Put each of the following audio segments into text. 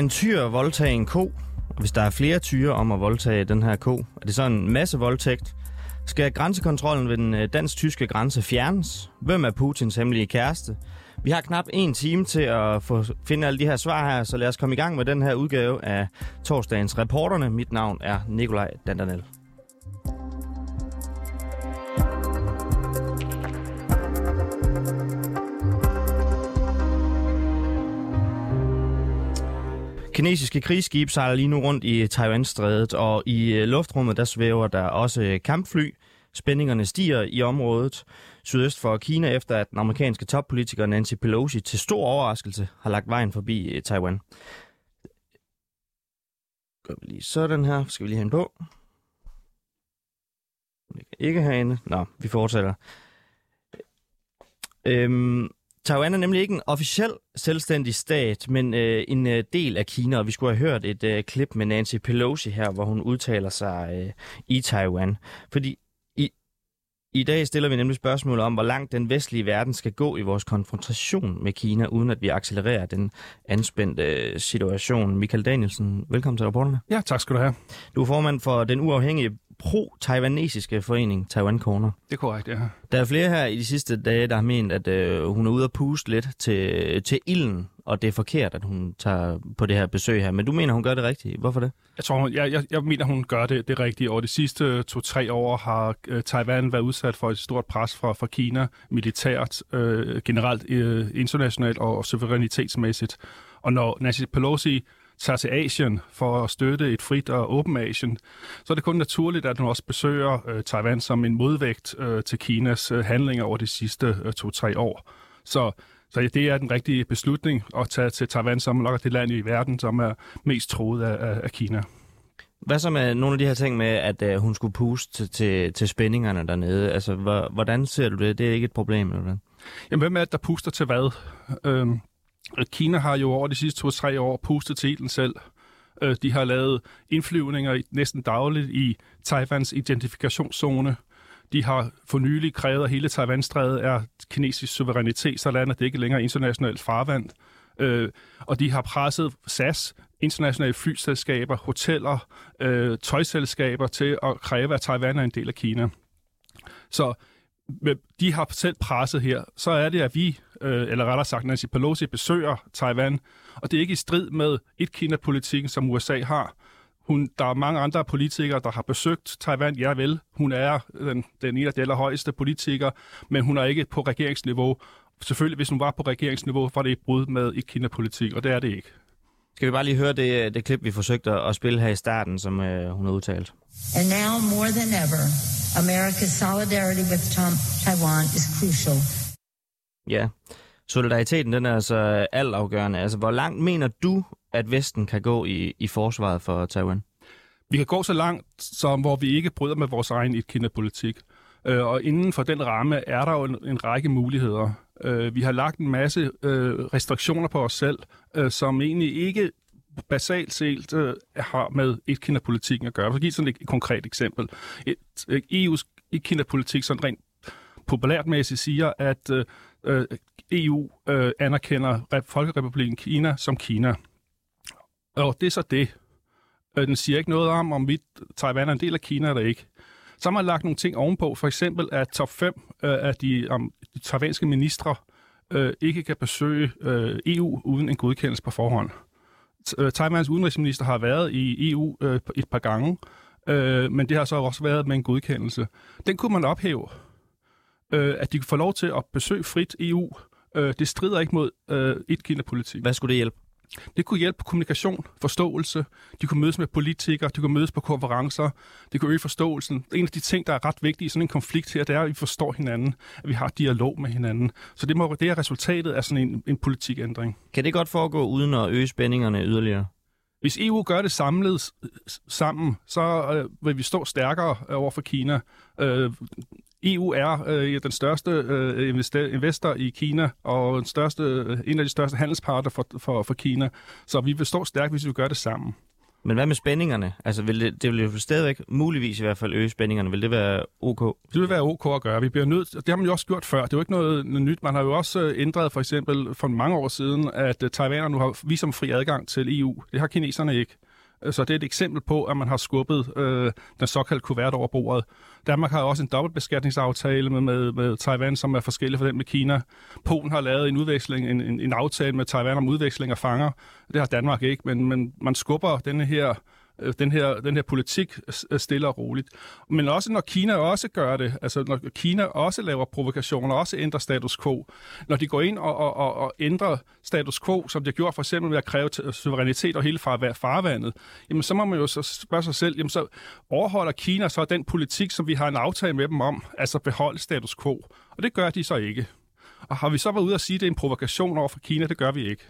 En tyr voldtage en ko? Og hvis der er flere tyre om at voldtage den her ko, er det så en masse voldtægt? Skal grænsekontrollen ved den øh, dansk-tyske grænse fjernes? Hvem er Putins hemmelige kæreste? Vi har knap en time til at få finde alle de her svar her, så lad os komme i gang med den her udgave af torsdagens reporterne. Mit navn er Nikolaj Dandanel. Kinesiske krigsskib sejler lige nu rundt i Taiwan-strædet, og i øh, luftrummet der svæver der også øh, kampfly. Spændingerne stiger i området sydøst for Kina, efter at den amerikanske toppolitiker Nancy Pelosi til stor overraskelse har lagt vejen forbi øh, Taiwan. Gør vi lige sådan her. Skal vi lige have en på? Ikke herinde. Nå, vi fortsætter. Øhm, Taiwan er nemlig ikke en officiel selvstændig stat, men øh, en øh, del af Kina, og vi skulle have hørt et øh, klip med Nancy Pelosi her, hvor hun udtaler sig øh, i Taiwan. Fordi i, i dag stiller vi nemlig spørgsmål om, hvor langt den vestlige verden skal gå i vores konfrontation med Kina, uden at vi accelererer den anspændte øh, situation. Michael Danielsen, velkommen til rapporterne. Ja, tak skal du have. Du er formand for den uafhængige pro-taiwanesiske forening Taiwan Corner. Det er korrekt, ja. Der er flere her i de sidste dage, der har ment, at øh, hun er ude at puste lidt til, til ilden, og det er forkert, at hun tager på det her besøg her. Men du mener, hun gør det rigtigt. Hvorfor det? Jeg tror, hun, jeg, jeg, jeg mener, hun gør det, det rigtige. Over de sidste to-tre år har øh, Taiwan været udsat for et stort pres fra, fra Kina, militært, øh, generelt øh, internationalt og, og suverænitetsmæssigt. Og når Nancy Pelosi tager til Asien for at støtte et frit og åbent Asien, så er det kun naturligt, at hun også besøger øh, Taiwan som en modvægt øh, til Kinas øh, handlinger over de sidste øh, to-tre år. Så, så det er den rigtige beslutning at tage til Taiwan som nok det land i verden, som er mest troet af, af Kina. Hvad så med nogle af de her ting med, at øh, hun skulle puste til, til spændingerne dernede? Altså, hvordan ser du det? Det er ikke et problem, eller hvad? Jamen, hvem er det, der puster til hvad? Øhm, Øh, Kina har jo over de sidste to-tre år pustet til den selv. Øh, de har lavet indflyvninger næsten dagligt i Taiwans identifikationszone. De har for nylig krævet, at hele Taiwanstrædet er kinesisk suverænitet, så landet det ikke længere internationalt farvand. Øh, og de har presset SAS, internationale flyselskaber, hoteller, øh, tøjselskaber til at kræve, at Taiwan er en del af Kina. Så de har selv presset her, så er det, at vi, øh, eller rettere sagt Nancy Pelosi, besøger Taiwan, og det er ikke i strid med et-Kina-politikken, som USA har. Hun, der er mange andre politikere, der har besøgt Taiwan. Ja vel, hun er den, den ene af de allerhøjeste politikere, men hun er ikke på regeringsniveau. Selvfølgelig, hvis hun var på regeringsniveau, var det et brud med et-Kina-politik, og det er det ikke. Skal vi bare lige høre det, det klip, vi forsøgte at spille her i starten, som øh, hun har udtalt. And now more than ever, America's solidarity with Taiwan is crucial. Ja, solidariteten den er altså altafgørende. Altså, hvor langt mener du, at Vesten kan gå i, i forsvaret for Taiwan? Vi kan gå så langt, som hvor vi ikke bryder med vores egen et-Kina-politik. Øh, og inden for den ramme er der jo en, en række muligheder. Øh, vi har lagt en masse øh, restriktioner på os selv, øh, som egentlig ikke basalt set øh, har med et-Kina-politikken at gøre. For at give sådan et, et konkret eksempel. Et, øh, et EU's et-Kina-politik sådan rent populærtmæssigt siger, at øh, øh EU øh, anerkender Folkerepubliken Kina som Kina. Og det er så det. Øh, den siger ikke noget om, om vi Taiwan er en del af Kina eller ikke. Så har man lagt nogle ting ovenpå, for eksempel at top 5 øh, af de, om, de taiwanske ministre øh, ikke kan besøge øh, EU uden en godkendelse på forhånd. Øh, Taiwans udenrigsminister har været i EU øh, et par gange, øh, men det har så også været med en godkendelse. Den kunne man ophæve, øh, at de kunne få lov til at besøge frit EU. Øh, det strider ikke mod øh, et-Kina-politik. Hvad skulle det hjælpe? Det kunne hjælpe på kommunikation, forståelse. De kunne mødes med politikere, de kunne mødes på konferencer. Det kunne øge forståelsen. En af de ting, der er ret vigtige i sådan en konflikt her, det er, at vi forstår hinanden, at vi har dialog med hinanden. Så det, må, det er resultatet af sådan en, en politikændring. Kan det godt foregå uden at øge spændingerne yderligere? Hvis EU gør det samlet sammen, så øh, vil vi stå stærkere over for Kina. Øh, EU er øh, den største øh, investor i Kina, og den største, øh, en af de største handelspartner for, for, for Kina. Så vi vil stå stærkt, hvis vi gør det sammen. Men hvad med spændingerne? Altså, vil det, det vil jo stadigvæk muligvis i hvert fald øge spændingerne. Vil det være ok? Det vil være ok at gøre. Vi bliver nødt, det har man jo også gjort før. Det er jo ikke noget, noget nyt. Man har jo også øh, ændret for eksempel for mange år siden, at øh, Taiwan nu har visumfri adgang til EU. Det har kineserne ikke. Så det er et eksempel på, at man har skubbet øh, den såkaldte kuvert over bordet. Danmark har også en dobbeltbeskatningsaftale med, med, med Taiwan, som er forskellig fra den med Kina. Polen har lavet en udveksling, en, en, en aftale med Taiwan om udveksling af fanger. Det har Danmark ikke, men, men man skubber denne her Øh, den her, den her politik øh, stille og roligt. Men også når Kina også gør det, altså når Kina også laver provokationer, også ændrer status quo, når de går ind og, og, og, og ændrer status quo, som de har gjort for eksempel ved at kræve suverænitet og hele far, farvandet, jamen så må man jo så spørge sig selv, jamen så overholder Kina så den politik, som vi har en aftale med dem om, altså beholde status quo. Og det gør de så ikke. Og har vi så været ude og sige, at det er en provokation over for Kina? Det gør vi ikke.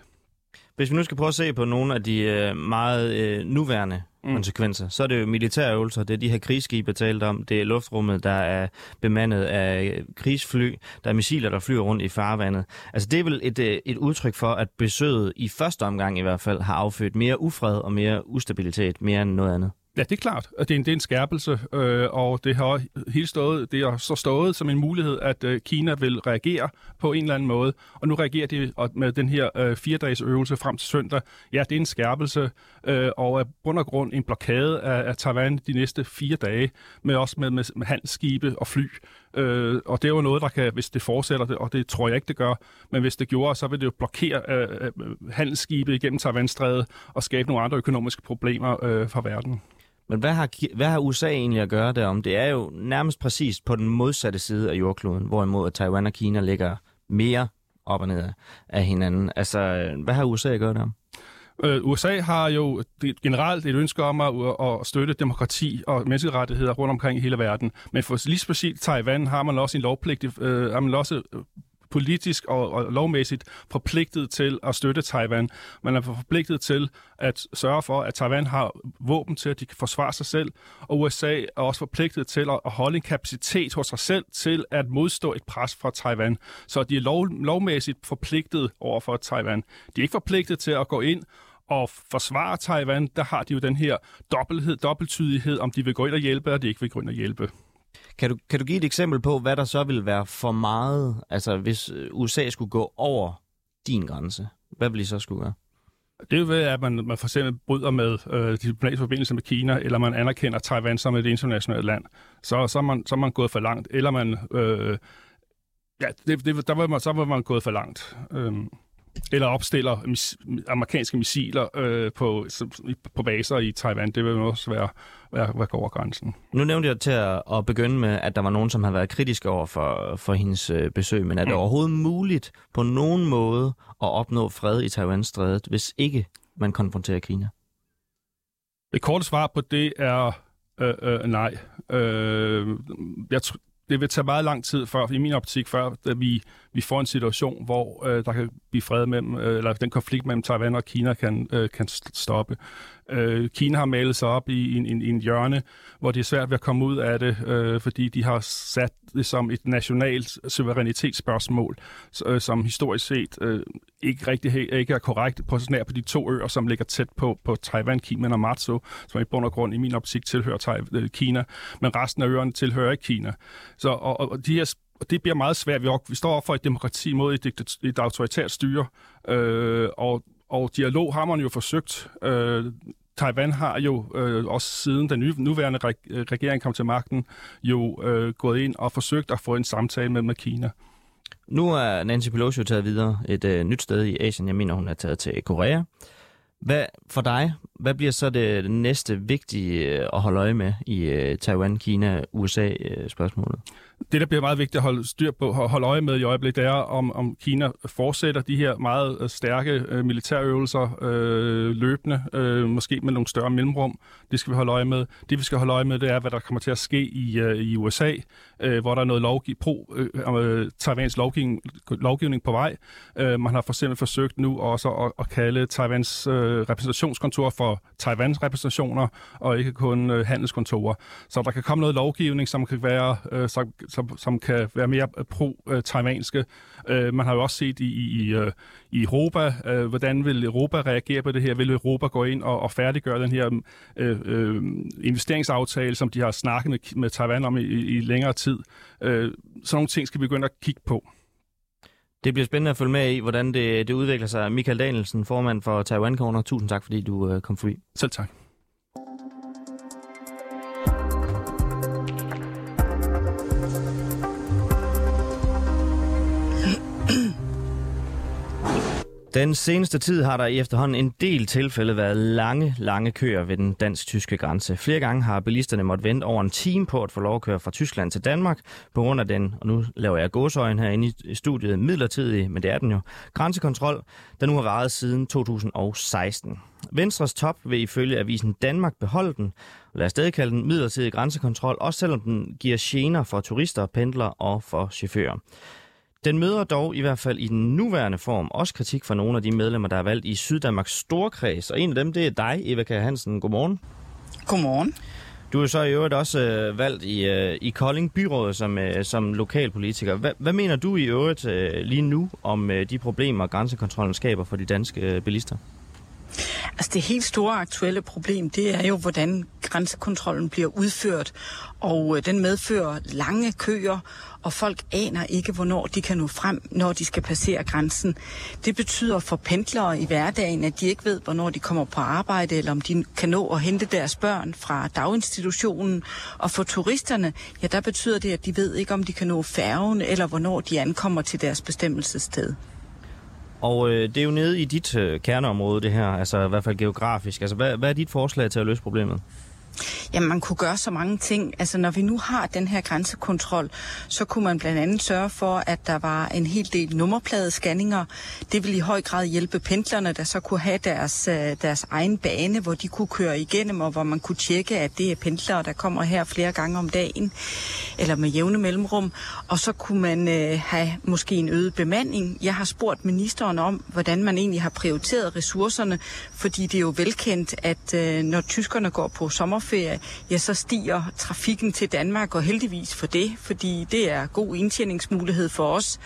Hvis vi nu skal prøve at se på nogle af de øh, meget øh, nuværende mm. konsekvenser, så er det jo militærøvelser, det er de her krigsskibe, talt om, det er luftrummet, der er bemandet af krigsfly, der er missiler, der flyver rundt i farvandet. Altså det er vel et, øh, et udtryk for, at besøget i første omgang i hvert fald har affødt mere ufred og mere ustabilitet, mere end noget andet. Ja, det er klart, at det er en, det er en skærpelse, øh, og det har helt stået, det har så stået som en mulighed, at øh, Kina vil reagere på en eller anden måde, og nu reagerer de med den her øh, fire-dages øvelse frem til søndag. Ja, det er en skærpelse, øh, og er bund og grund en blokade af, af Taiwan de næste fire dage, med også med, med, med handelsskibe og fly. Øh, og det er jo noget, der kan, hvis det fortsætter, det, og det tror jeg ikke, det gør, men hvis det gjorde, så vil det jo blokere øh, øh handelsskibe igennem Taiwanstrædet og skabe nogle andre økonomiske problemer øh, for verden. Men hvad har, hvad har USA egentlig at gøre derom? Det er jo nærmest præcis på den modsatte side af jordkloden, hvorimod Taiwan og Kina ligger mere op og ned af hinanden. Altså, hvad har USA at gøre derom? Øh, USA har jo generelt et ønske om at, at støtte demokrati og menneskerettigheder rundt omkring i hele verden. Men for lige specielt Taiwan har man også en lovpligtig, øh, har man også øh, politisk og, og lovmæssigt forpligtet til at støtte Taiwan. Man er forpligtet til at sørge for, at Taiwan har våben til, at de kan forsvare sig selv, og USA er også forpligtet til at holde en kapacitet hos sig selv til at modstå et pres fra Taiwan. Så de er lov, lovmæssigt forpligtet over for Taiwan. De er ikke forpligtet til at gå ind og forsvare Taiwan. Der har de jo den her dobbelthed, dobbelttydighed, om de vil gå ind og hjælpe, eller de ikke vil gå ind og hjælpe. Kan du, kan du give et eksempel på, hvad der så vil være for meget, altså hvis øh, USA skulle gå over din grænse? Hvad vil I så skulle gøre? Det er jo ved, at man, man for eksempel bryder med øh, de diplomatiske forbindelser med Kina, eller man anerkender Taiwan som et internationalt land. Så, så, er, man, så er man gået for langt. Eller man... Øh, ja, det, det, der var man, så var man gået for langt. Øh, eller opstiller mis, amerikanske missiler øh, på, på baser i Taiwan. Det vil også være, være, være over grænsen. Nu nævnte jeg til at, at begynde med, at der var nogen, som har været kritiske over for, for hendes øh, besøg, men er det mm. overhovedet muligt på nogen måde at opnå fred i Taiwan-strædet, hvis ikke man konfronterer Kina? Det korte svar på det er øh, øh, nej. Øh, jeg, det vil tage meget lang tid før, i min optik, før at vi, vi får en situation, hvor øh, der kan blive fred mellem, øh, eller den konflikt mellem Taiwan og Kina kan, øh, kan stoppe. Øh, Kina har malet sig op i, i, i en hjørne, hvor det er svært ved at komme ud af det, øh, fordi de har sat det som et nationalt suverænitetsspørgsmål, øh, som historisk set øh, ikke rigtig ikke er korrekt på nær på de to øer, som ligger tæt på, på Taiwan, Kina og Matsu, som i bund og grund i min optik tilhører Taiwan, øh, Kina, men resten af øerne tilhører ikke Kina. Så, og, og de her og det bliver meget svært. Vi, vi står op for et demokrati mod et, et, et autoritært styre, øh, og, og dialog har man jo forsøgt. Øh, Taiwan har jo øh, også siden den nye, nuværende øh, regering kom til magten, jo øh, gået ind og forsøgt at få en samtale med, med Kina. Nu er Nancy Pelosi jo taget videre et øh, nyt sted i Asien. Jeg mener, hun er taget til Korea. Hvad, for dig, hvad bliver så det næste vigtige øh, at holde øje med i øh, Taiwan, Kina, USA-spørgsmålet? Øh, det, der bliver meget vigtigt at holde styr på, holde øje med i øjeblikket, det er, om, om Kina fortsætter de her meget øh, stærke øh, militærøvelser øh, løbende, øh, måske med nogle større mellemrum. Det skal vi holde øje med. Det, vi skal holde øje med, det er, hvad der kommer til at ske i, øh, i USA, øh, hvor der er noget lovgiv- pro øh, øh, øh Taiwans lovgivning, lovgivning på vej. Øh, man har for eksempel forsøgt nu også at, at kalde Taiwans øh, repræsentationskontor for Taiwans repræsentationer, og ikke kun øh, handelskontorer. Så der kan komme noget lovgivning, som kan være, øh, som, som, som kan være mere pro-taiwanske. Øh, man har jo også set i, i, i Europa, øh, hvordan vil Europa reagere på det her? Vil Europa gå ind og, og færdiggøre den her øh, øh, investeringsaftale, som de har snakket med, med Taiwan om i, i længere tid? Øh, sådan nogle ting skal vi begynde at kigge på. Det bliver spændende at følge med i, hvordan det, det udvikler sig. Michael Danielsen, formand for Taiwan Corner. Tusind tak, fordi du øh, kom forbi. Selv tak. Den seneste tid har der i efterhånden en del tilfælde været lange, lange køer ved den dansk-tyske grænse. Flere gange har bilisterne måttet vente over en time på at få lov at køre fra Tyskland til Danmark, på grund af den, og nu laver jeg gåsøjen herinde i studiet, midlertidig, men det er den jo, grænsekontrol, der nu har varet siden 2016. Venstres top vil ifølge avisen Danmark beholde den, og lad os stadig kalde den midlertidig grænsekontrol, også selvom den giver gener for turister, pendlere og for chauffører. Den møder dog i hvert fald i den nuværende form også kritik fra nogle af de medlemmer, der er valgt i Syddanmarks Storkreds. Og en af dem, det er dig, Eva K. Hansen. Godmorgen. Godmorgen. Du er så i øvrigt også øh, valgt i, øh, i Kolding Byråd som, øh, som lokalpolitiker. Hva, hvad mener du i øvrigt øh, lige nu om øh, de problemer, grænsekontrollen skaber for de danske øh, bilister? Altså det helt store aktuelle problem, det er jo, hvordan grænsekontrollen bliver udført, og øh, den medfører lange køer, og folk aner ikke, hvornår de kan nå frem, når de skal passere grænsen. Det betyder for pendlere i hverdagen, at de ikke ved, hvornår de kommer på arbejde, eller om de kan nå at hente deres børn fra daginstitutionen. Og for turisterne, ja, der betyder det, at de ved ikke, om de kan nå færgen, eller hvornår de ankommer til deres bestemmelsessted. Og øh, det er jo nede i dit øh, kerneområde, det her, altså i hvert fald geografisk. Altså, hvad, hvad er dit forslag til at løse problemet? Jamen, man kunne gøre så mange ting. Altså, når vi nu har den her grænsekontrol, så kunne man blandt andet sørge for, at der var en hel del nummerpladescanninger. Det ville i høj grad hjælpe pendlerne, der så kunne have deres, øh, deres egen bane, hvor de kunne køre igennem, og hvor man kunne tjekke, at det er pendlere, der kommer her flere gange om dagen, eller med jævne mellemrum. Og så kunne man øh, have måske en øget bemanding. Jeg har spurgt ministeren om, hvordan man egentlig har prioriteret ressourcerne, fordi det er jo velkendt, at øh, når tyskerne går på sommerferie, sommerferie, ja, så stiger trafikken til Danmark, og heldigvis for det, fordi det er god indtjeningsmulighed for os.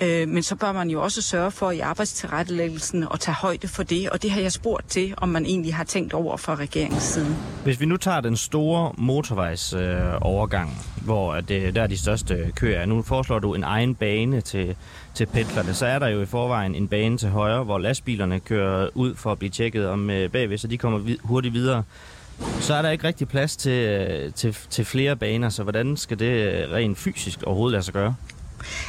Øh, men så bør man jo også sørge for i arbejdstilrettelæggelsen at tage højde for det, og det har jeg spurgt til, om man egentlig har tænkt over fra regeringens side. Hvis vi nu tager den store motorvejsovergang, øh, hvor det, der er de største køer, nu foreslår du en egen bane til, til pendlerne, så er der jo i forvejen en bane til højre, hvor lastbilerne kører ud for at blive tjekket om øh, bagved, så de kommer hurtigt videre så er der ikke rigtig plads til, øh, til, til flere baner, så hvordan skal det øh, rent fysisk overhovedet lade sig gøre?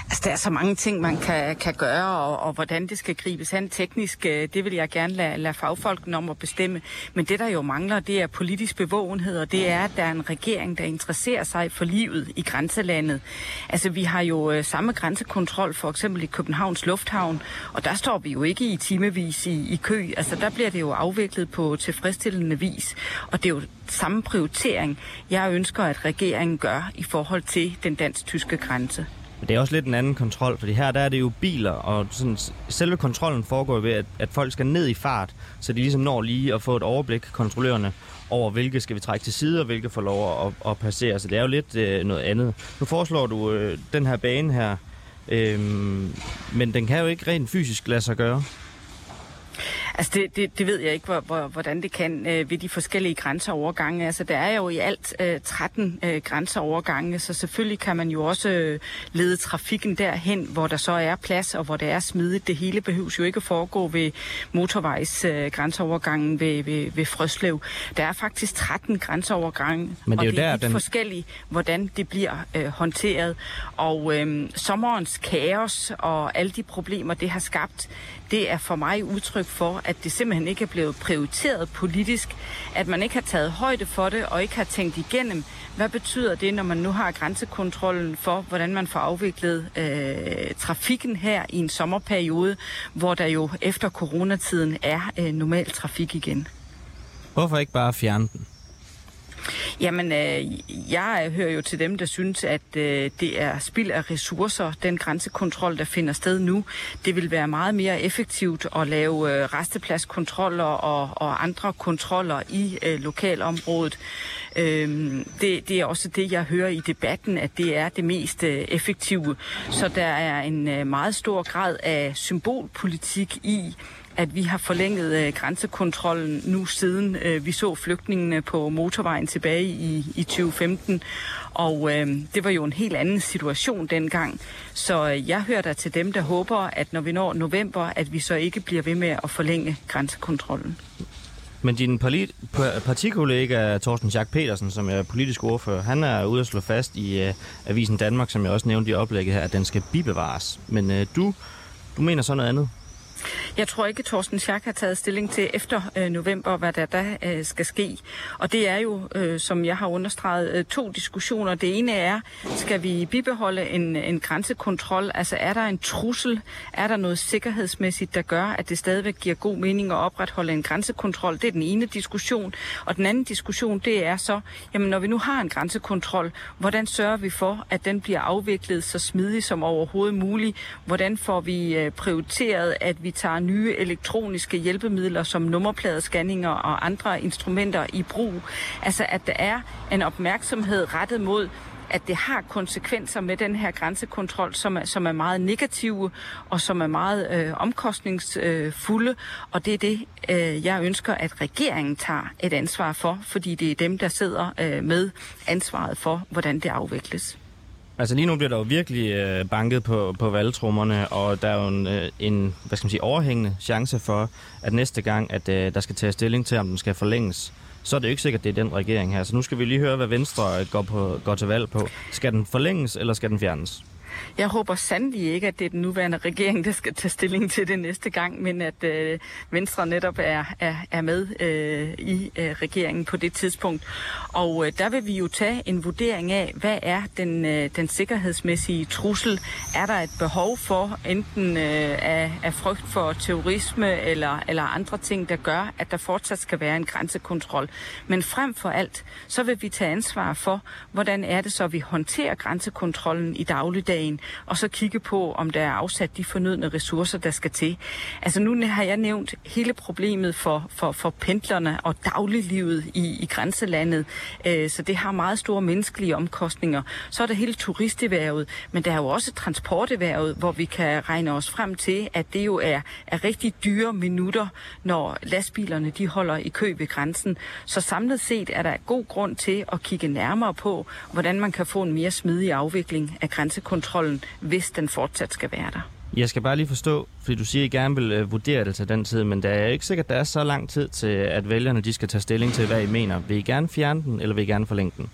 Altså, der er så mange ting, man kan, kan gøre, og, og hvordan det skal gribes an teknisk, øh, det vil jeg gerne lade, lade fagfolkene om at bestemme. Men det, der jo mangler, det er politisk bevågenhed, og det er, at der er en regering, der interesserer sig for livet i grænselandet. Altså, vi har jo øh, samme grænsekontrol, for eksempel i Københavns Lufthavn, og der står vi jo ikke i timevis i, i kø. Altså, der bliver det jo afviklet på tilfredsstillende vis, og det er jo samme prioritering, jeg ønsker, at regeringen gør i forhold til den dansk-tyske grænse. Men det er også lidt en anden kontrol, fordi her der er det jo biler, og sådan, selve kontrollen foregår ved, at, at folk skal ned i fart, så de ligesom når lige at få et overblik, kontrollørerne, over hvilke skal vi trække til side, og hvilke får lov at, at passere. Så det er jo lidt øh, noget andet. Nu foreslår du øh, den her bane her, øh, men den kan jo ikke rent fysisk lade sig gøre. Altså det, det, det ved jeg ikke, hvor, hvor, hvordan det kan øh, ved de forskellige grænseovergange. Altså der er jo i alt øh, 13 øh, grænseovergange, så selvfølgelig kan man jo også øh, lede trafikken derhen, hvor der så er plads og hvor det er smidigt. Det hele behøves jo ikke at foregå ved motorvejs øh, grænseovergangen ved, ved, ved Frøslev. Der er faktisk 13 grænseovergange, Men det er og det er lidt den... forskelligt, hvordan det bliver øh, håndteret. Og øh, sommerens kaos og alle de problemer, det har skabt, det er for mig udtryk for, at det simpelthen ikke er blevet prioriteret politisk, at man ikke har taget højde for det og ikke har tænkt igennem, hvad betyder det, når man nu har grænsekontrollen for, hvordan man får afviklet øh, trafikken her i en sommerperiode, hvor der jo efter coronatiden er øh, normal trafik igen. Hvorfor ikke bare fjerne den? Jamen, øh, jeg øh, hører jo til dem, der synes, at øh, det er spild af ressourcer, den grænsekontrol, der finder sted nu. Det vil være meget mere effektivt at lave øh, restepladskontroller og, og andre kontroller i øh, lokalområdet. Øh, det, det er også det, jeg hører i debatten, at det er det mest øh, effektive. Så der er en øh, meget stor grad af symbolpolitik i, at vi har forlænget øh, grænsekontrollen nu siden øh, vi så flygtningene på motorvejen tilbage i, i 2015. Og øh, det var jo en helt anden situation dengang. Så øh, jeg hører der til dem, der håber, at når vi når november, at vi så ikke bliver ved med at forlænge grænsekontrollen. Men din partikollega Thorsten Schack Petersen, som er politisk ordfører, han er ude at slå fast i uh, Avisen Danmark, som jeg også nævnte i oplægget her, at den skal bibevares. Men uh, du, du mener så noget andet? Jeg tror ikke, at Thorsten Schack har taget stilling til efter øh, november, hvad der der øh, skal ske. Og det er jo, øh, som jeg har understreget, øh, to diskussioner. Det ene er, skal vi bibeholde en, en grænsekontrol? Altså er der en trussel? Er der noget sikkerhedsmæssigt, der gør, at det stadigvæk giver god mening at opretholde en grænsekontrol? Det er den ene diskussion. Og den anden diskussion, det er så, jamen når vi nu har en grænsekontrol, hvordan sørger vi for, at den bliver afviklet så smidigt som overhovedet muligt? Hvordan får vi øh, prioriteret, at vi tager nye elektroniske hjælpemidler som nummerpladescanninger og andre instrumenter i brug. Altså at der er en opmærksomhed rettet mod at det har konsekvenser med den her grænsekontrol, som er, som er meget negative og som er meget øh, omkostningsfulde. Øh, og det er det, øh, jeg ønsker, at regeringen tager et ansvar for, fordi det er dem, der sidder øh, med ansvaret for, hvordan det afvikles. Altså lige nu bliver der jo virkelig øh, banket på, på valgtrummerne, og der er jo en, øh, en hvad skal man sige, overhængende chance for, at næste gang, at øh, der skal tages stilling til, om den skal forlænges, så er det jo ikke sikkert, at det er den regering her. Så nu skal vi lige høre, hvad Venstre øh, går, på, går til valg på. Skal den forlænges, eller skal den fjernes? Jeg håber sandelig ikke, at det er den nuværende regering, der skal tage stilling til det næste gang, men at øh, Venstre netop er, er, er med øh, i øh, regeringen på det tidspunkt. Og øh, der vil vi jo tage en vurdering af, hvad er den, øh, den sikkerhedsmæssige trussel? Er der et behov for enten øh, af, af frygt for terrorisme eller, eller andre ting, der gør, at der fortsat skal være en grænsekontrol? Men frem for alt, så vil vi tage ansvar for, hvordan er det så, vi håndterer grænsekontrollen i dagligdagen dagen, og så kigge på, om der er afsat de fornødne ressourcer, der skal til. Altså nu har jeg nævnt hele problemet for, for, for pendlerne og dagliglivet i, i grænselandet, øh, så det har meget store menneskelige omkostninger. Så er der hele turisterhvervet, men der er jo også transporterhvervet, hvor vi kan regne os frem til, at det jo er, er rigtig dyre minutter, når lastbilerne de holder i kø ved grænsen. Så samlet set er der god grund til at kigge nærmere på, hvordan man kan få en mere smidig afvikling af grænsekontrol kontrollen, hvis den fortsat skal være der. Jeg skal bare lige forstå, fordi du siger, at I gerne vil øh, vurdere det til den tid, men der er ikke sikkert, at der er så lang tid til, at vælgerne de skal tage stilling til, hvad I mener. Vil I gerne fjerne den, eller vil I gerne forlænge den?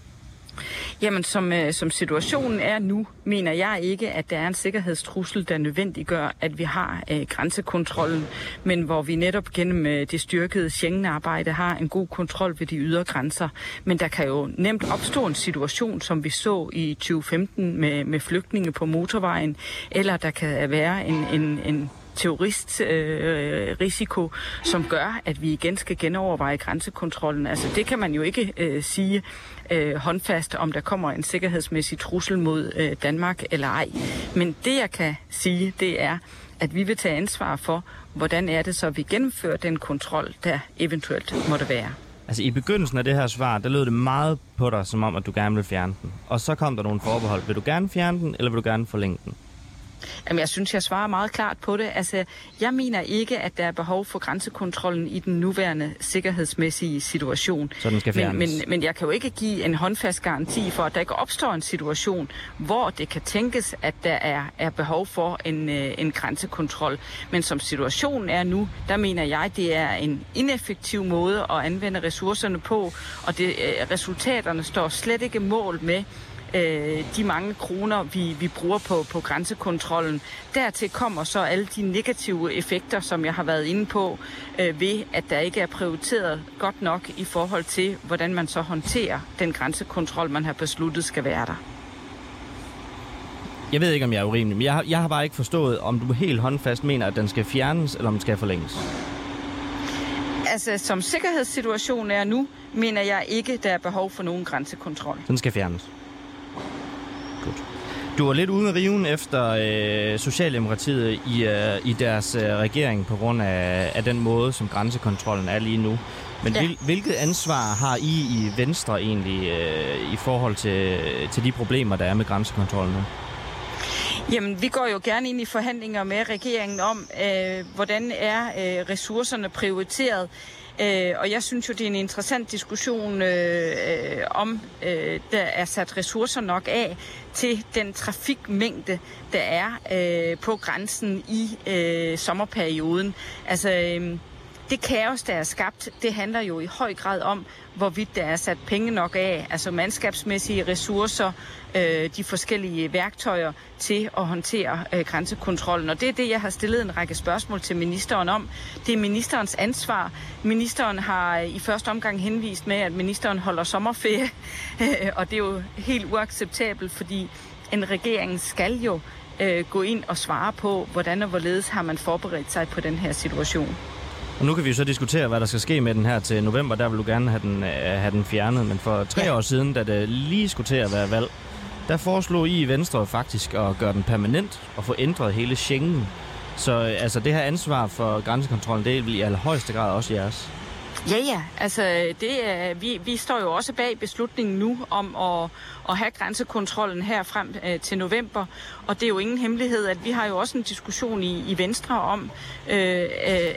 Jamen, som, øh, som situationen er nu, mener jeg ikke, at der er en sikkerhedstrussel, der nødvendiggør, at vi har øh, grænsekontrollen, men hvor vi netop gennem øh, det styrkede Schengen-arbejde har en god kontrol ved de ydre grænser. Men der kan jo nemt opstå en situation, som vi så i 2015 med, med flygtninge på motorvejen, eller der kan være en, en, en terroristrisiko, øh, øh som gør, at vi igen skal genoverveje grænsekontrollen. Altså det kan man jo ikke øh, sige øh, håndfast, om der kommer en sikkerhedsmæssig trussel mod øh, Danmark eller ej. Men det jeg kan sige, det er, at vi vil tage ansvar for, hvordan er det så, vi gennemfører den kontrol, der eventuelt måtte være. Altså i begyndelsen af det her svar, der lød det meget på dig, som om, at du gerne vil fjerne den. Og så kom der nogle forbehold. Vil du gerne fjerne den, eller vil du gerne forlænge den? Jamen, jeg synes, jeg svarer meget klart på det. Altså, jeg mener ikke, at der er behov for grænsekontrollen i den nuværende sikkerhedsmæssige situation. Så den skal fjernes. Men, men, men jeg kan jo ikke give en håndfast garanti for, at der ikke opstår en situation, hvor det kan tænkes, at der er, er behov for en, øh, en grænsekontrol. Men som situationen er nu, der mener jeg, det er en ineffektiv måde at anvende ressourcerne på, og det, øh, resultaterne står slet ikke mål med, øh, de mange kroner, vi, vi bruger på, på grænsekontrollen. Dertil kommer så alle de negative effekter, som jeg har været inde på, øh, ved at der ikke er prioriteret godt nok i forhold til, hvordan man så håndterer den grænsekontrol, man har besluttet skal være der. Jeg ved ikke, om jeg er urimelig, men jeg har, jeg har bare ikke forstået, om du helt håndfast mener, at den skal fjernes, eller om den skal forlænges. Altså, som sikkerhedssituationen er nu, mener jeg ikke, der er behov for nogen grænsekontrol. Den skal fjernes. Du var lidt ude med riven efter øh, Socialdemokratiet i, øh, i deres øh, regering på grund af, af den måde, som grænsekontrollen er lige nu. Men Ja. hvil, hvilket ansvar har I i Venstre egentlig øh, i forhold til, til de problemer, der er med grænsekontrollen nu? Jamen, vi går jo gerne ind i forhandlinger med regeringen om, øh, hvordan er øh, ressourcerne prioriteret. Øh, og jeg synes jo, det er en interessant diskussion øh, øh, om, øh, der er sat ressourcer nok af til den trafikmængde, der er øh, på grænsen i øh, sommerperioden. Altså, øh, det kaos, der er skabt, det handler jo i høj grad om, hvorvidt der er sat penge nok af, altså mandskabsmæssige ressourcer, øh, de forskellige værktøjer til at håndtere øh, grænsekontrollen. Og det er det, jeg har stillet en række spørgsmål til ministeren om. Det er ministerens ansvar. Ministeren har øh, i første omgang henvist med, at ministeren holder sommerferie, og det er jo helt uacceptabelt, fordi en regering skal jo øh, gå ind og svare på, hvordan og hvorledes har man forberedt sig på den her situation. Og nu kan vi jo så diskutere, hvad der skal ske med den her til november. Der vil du gerne have den, øh, have den fjernet. Men for tre Ja. år siden, da det lige skulle til at være valg, der foreslog I i Venstre faktisk at gøre den permanent og få ændret hele Schengen. Så øh, altså, det her ansvar for grænsekontrollen, det er i allerhøjeste grad også jeres. Ja, ja. Altså, det er, vi, vi står jo også bag beslutningen nu om at, at have grænsekontrollen her frem øh, til november. Og det er jo ingen hemmelighed, at vi har jo også en diskussion i, i Venstre om, øh, øh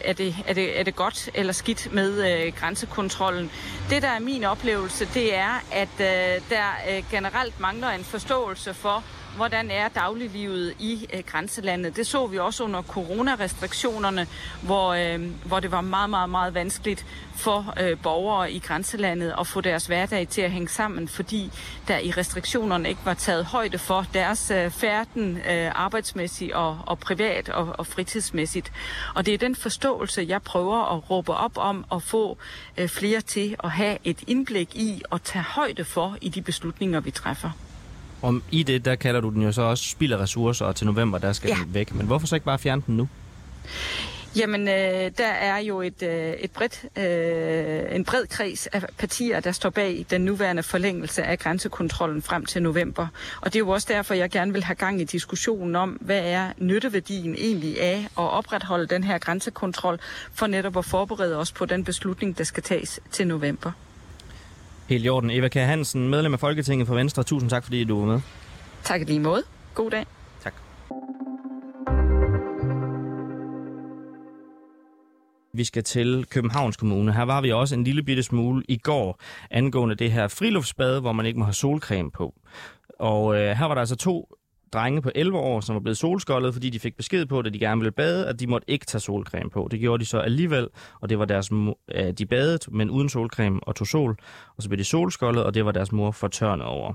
er, det, er, det, er det godt eller skidt med øh, grænsekontrollen. Det, der er min oplevelse, det er, at øh, der øh, generelt mangler en forståelse for, hvordan er dagliglivet i øh, grænselandet. Det så vi også under coronarestriktionerne, hvor, øh, hvor det var meget, meget, meget vanskeligt for øh, borgere i grænselandet at få deres hverdag til at hænge sammen, fordi der i restriktionerne ikke var taget højde for deres øh, færden øh, arbejdsmæssigt og, og privat og, og fritidsmæssigt. Og det er den forståelse, jeg prøver at råbe op om at få øh, flere til at have et indblik i og tage højde for i de beslutninger, vi træffer. Om i det, der kalder du den jo så også spild af ressourcer, og til november, der skal Ja. den væk. Men hvorfor så ikke bare fjerne den nu? Jamen, øh, der er jo et, øh, et bredt, øh, en bred kreds af partier, der står bag den nuværende forlængelse af grænsekontrollen frem til november. Og det er jo også derfor, jeg gerne vil have gang i diskussionen om, hvad er nytteværdien egentlig af at opretholde den her grænsekontrol, for netop at forberede os på den beslutning, der skal tages til november. Helt i orden. Eva K. Hansen, medlem af Folketinget for Venstre. Tusind tak, fordi du var med. Tak lige måde. God dag. Tak. Vi skal til Københavns Kommune. Her var vi også en lille bitte smule i går angående det her friluftsbad, hvor man ikke må have solcreme på. Og øh, her var der altså to drenge på 11 år, som var blevet solskoldet, fordi de fik besked på, at de gerne ville bade, at de måtte ikke tage solcreme på. Det gjorde de så alligevel, og det var deres øh, de badede, men uden solcreme og tog sol. Og så blev de solskoldet, og det var deres mor fortørnet over.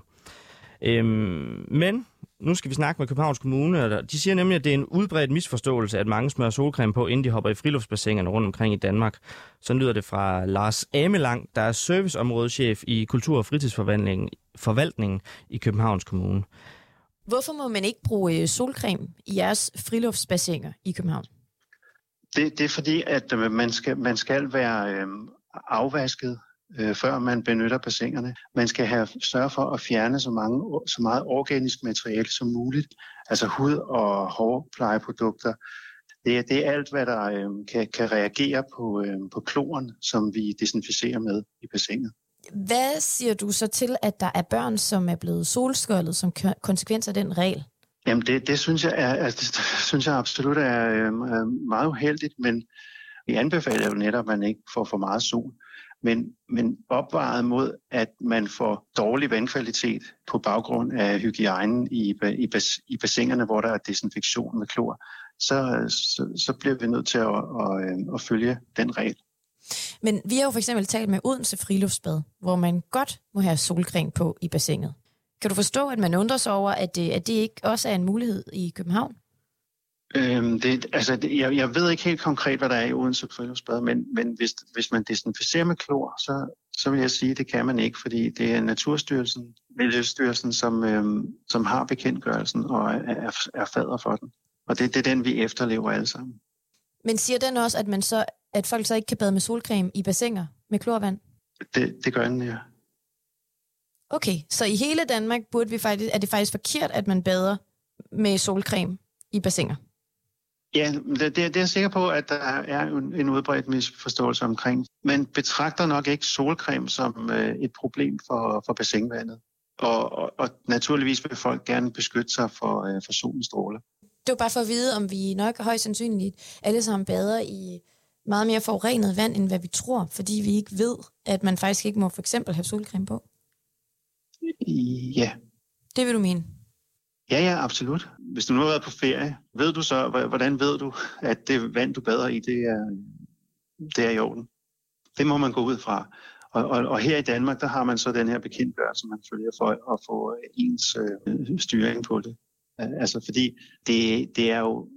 Øhm, men nu skal vi snakke med Københavns Kommune, og de siger nemlig, at det er en udbredt misforståelse, at mange smører solcreme på, inden de hopper i friluftsbassinerne rundt omkring i Danmark. Så lyder det fra Lars Amelang, der er serviceområdeschef i Kultur- og Fritidsforvaltningen forvaltningen i Københavns Kommune. Hvorfor må man ikke bruge øh, solcreme i jeres friluftsbassiner i København? Det, det er fordi, at øh, man skal, man skal være øh, afvasket, øh, før man benytter bassinerne. Man skal have sørge for at fjerne så, mange, så meget organisk materiale som muligt, altså hud og hårplejeprodukter. Det er, det er alt, hvad der øh, kan, kan reagere på, øh, på kloren, som vi desinficerer med i bassinet. Hvad siger du så til, at der er børn, som er blevet solskoldet som konsekvens af den regel? Jamen det, det, synes jeg er, altså, det synes jeg absolut er øh, meget uheldigt, men vi anbefaler jo netop, at man ikke får for meget sol. Men, men opvaret mod, at man får dårlig vandkvalitet på baggrund af hygiejnen i, i, i bassinerne, hvor der er desinfektion med klor, så, så, så bliver vi nødt til at, at, at, at følge den regel. Men vi har jo for eksempel talt med Odense Friluftsbad, hvor man godt må have solcreme på i bassinet. Kan du forstå, at man undrer sig over, at det, at det ikke også er en mulighed i København? Øhm, det, altså, det, jeg, jeg ved ikke helt konkret, hvad der er i Odense Friluftsbad, men, men hvis, hvis man desinficerer med klor, så, så vil jeg sige, at det kan man ikke, fordi det er Naturstyrelsen, Miljøstyrelsen, som, øhm, som har bekendtgørelsen og er, er, er fader for den. Og det, det er den, vi efterlever alle sammen. Men siger den også, at, man så, at folk så ikke kan bade med solcreme i bassiner med klorvand? Det, det gør den, ja. Okay, så i hele Danmark burde vi faktisk, er det faktisk forkert, at man bader med solcreme i bassiner? Ja, det, det, er jeg sikker på, at der er en udbredt misforståelse omkring. Man betragter nok ikke solcreme som øh, et problem for, for bassinvandet. Og, og, og naturligvis vil folk gerne beskytte sig for, øh, for solens stråler. Det var bare for at vide, om vi nok højst sandsynligt alle sammen bader i meget mere forurenet vand, end hvad vi tror, fordi vi ikke ved, at man faktisk ikke må for eksempel have solcreme på. Ja. Det vil du mene? Ja, ja, absolut. Hvis du nu har været på ferie, ved du så, hvordan ved du, at det vand, du bader i, det er, det er i orden? Det må man gå ud fra. Og, og, og her i Danmark, der har man så den her bekendtgørelse, man følger for at få ens øh, styring på det. Altså, fordi det, det er jo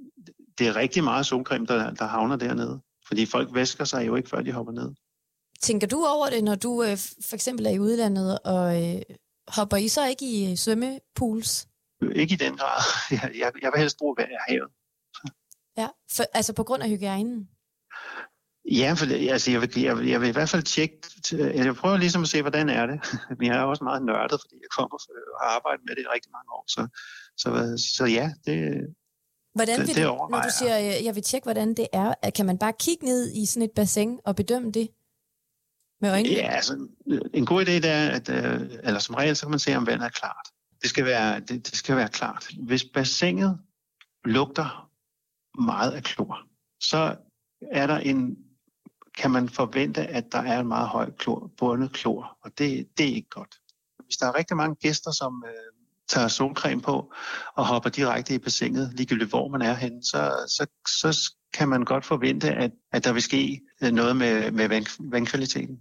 det er rigtig meget solcreme, der, der havner dernede. Fordi folk vasker sig jo ikke, før de hopper ned. Tænker du over det, når du øh, for eksempel er i udlandet, og øh, hopper I så ikke i svømmepools? Ikke i den grad. Jeg, jeg, jeg vil helst bruge havet. Ja, for, altså på grund af hygiejnen? Ja, for altså, jeg, vil, jeg, vil, jeg vil i hvert fald tjekke, jeg prøver ligesom at se, hvordan er det. Men jeg er også meget nørdet, fordi jeg kommer og har arbejdet med det i rigtig mange år. Så, så, så ja, det, Hvordan vil det, det, det når du siger, jeg vil tjekke, hvordan det er, kan man bare kigge ned i sådan et bassin og bedømme det med øjnene? Ja, altså, en god idé det er, at, øh, eller som regel, så kan man se, om vandet er klart. Det skal være, det, det skal være klart. Hvis bassinet lugter meget af klor, så er der en, kan man forvente, at der er en meget høj klor, bundet klor, og det, det er ikke godt. Hvis der er rigtig mange gæster, som øh, tager solcreme på og hopper direkte i bassinet, ligegyldigt hvor man er henne, så, så, så kan man godt forvente, at, at der vil ske noget med, med vand, vandkvaliteten.